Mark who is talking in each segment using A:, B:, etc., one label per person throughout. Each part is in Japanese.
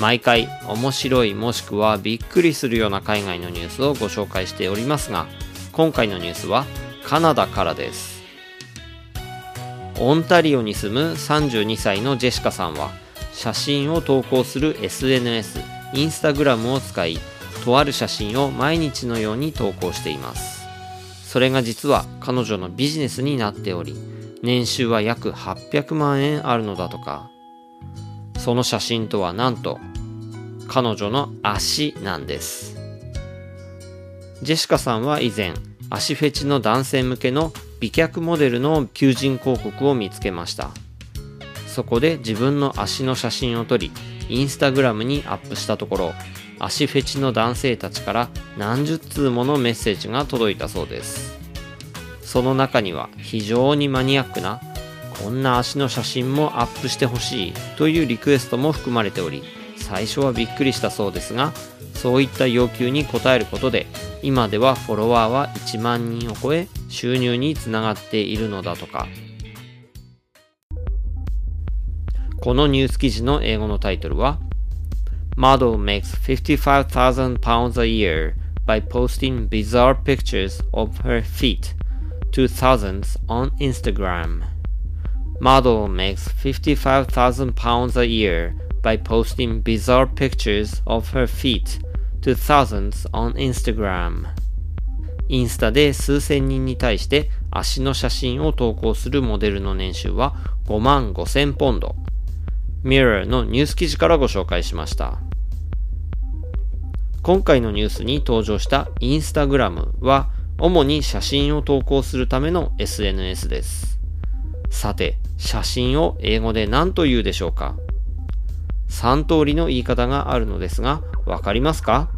A: 毎回面白いもしくはびっくりするような海外のニュースをご紹介しておりますが今回のニュースはカナダからです。オンタリオに住む32歳のジェシカさんは写真を投稿する SNS インスタグラムを使いとある写真を毎日のように投稿しています。それが実は彼女のビジネスになっており年収は約800万円あるのだとか。その写真とはなんと彼女の足なんです。ジェシカさんは以前足フェチの男性向けの美脚モデルの求人広告を見つけました。そこで自分の足の写真を撮りインスタグラムにアップしたところ足フェチの男性たちから何十通ものメッセージが届いたそうです。その中には非常にマニアックなこんな足の写真もアップしてほしいというリクエストも含まれており最初はびっくりしたそうですがそういった要求に応えることで今ではフォロワーは1万人を超え収入につながっているのだとかこのニュース記事の英語のタイトルは Model makes 55,000 pounds a year by posting bizarre pictures of her feet to thousands on Instagram. Model makes 55,000 pounds a year by posting bizarre pictures of her feet to thousands on Instagram. インスタで数千人に対して足の写真を投稿するモデルの年収は5万5千ポンド。Mirror のニュース記事からご紹介しました。今回のニュースに登場したインスタグラムは主に写真を投稿するための SNS です。さて、写真を英語で何と言うでしょうか？3通りの言い方があるのですが、わかりますか？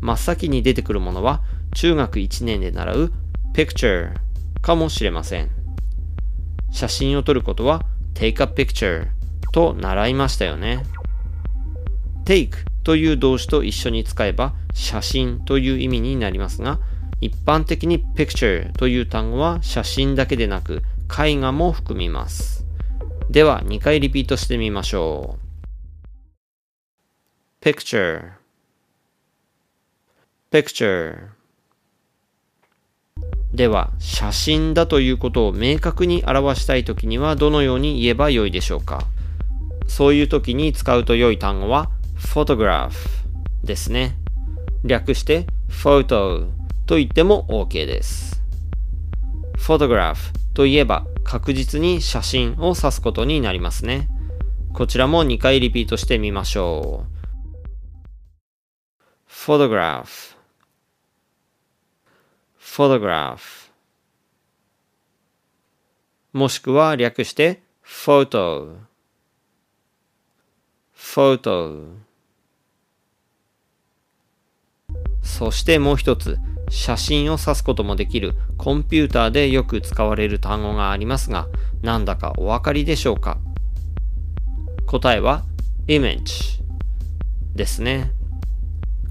A: 真っ先に出てくるものは中学1年で習う picture かもしれません。写真を撮ることは take a picture と習いましたよね。take という動詞と一緒に使えば写真という意味になりますが、一般的に picture という単語は写真だけでなく絵画も含みます。では2回リピートしてみましょう。picture picture では写真だということを明確に表したいときにはどのように言えばよいでしょうかそういうときに使うと良い単語は photograph ですね。略して photo と言っても OK です。photograph といえば確実に写真を指すことになりますね。こちらも2回リピートしてみましょう。photograph photograph もしくは略して photo photo そしてもう一つ、写真を指すこともできるコンピューターでよく使われる単語がありますが、なんだかお分かりでしょうか？答えは image ですね。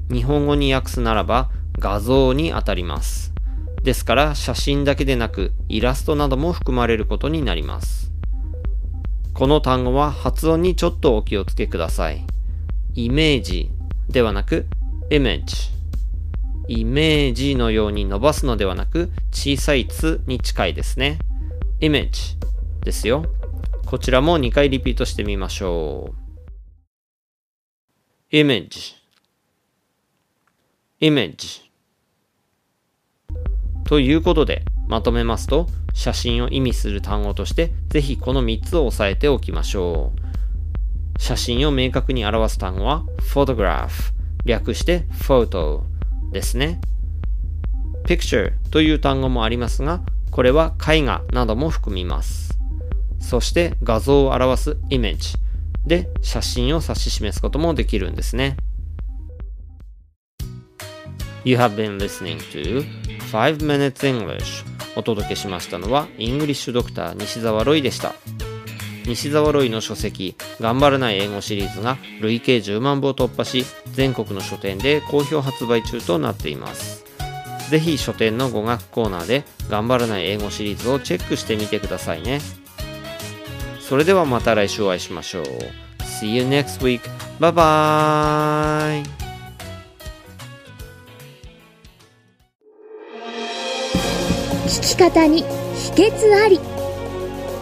A: 日本語に訳すならば画像にあたります。ですから写真だけでなくイラストなども含まれることになります。この単語は発音にちょっとお気をつけください。イメージではなく image イメージのように伸ばすのではなく、小さいつに近いですね。image ですよ。こちらも2回リピートしてみましょう。image image ということで、まとめますと、写真を意味する単語として、ぜひこの3つを押さえておきましょう。写真を明確に表す単語は photograph 略して photo ですね。picture という単語もありますが、これは絵画なども含みます。そして画像を表す image で写真を指し示すこともできるんですね。You have been listening to 5 Minutes English お届けしましたのはイングリッシュドクター西澤ロイでした西澤ロイの書籍「頑張らない英語」シリーズが累計10万部を突破し全国の書店で好評発売中となっていますぜひ書店の語学コーナーで「頑張らない英語」シリーズをチェックしてみてくださいねそれではまた来週お会いしましょう See you next week. Bye bye.
B: 聞き方に秘訣あり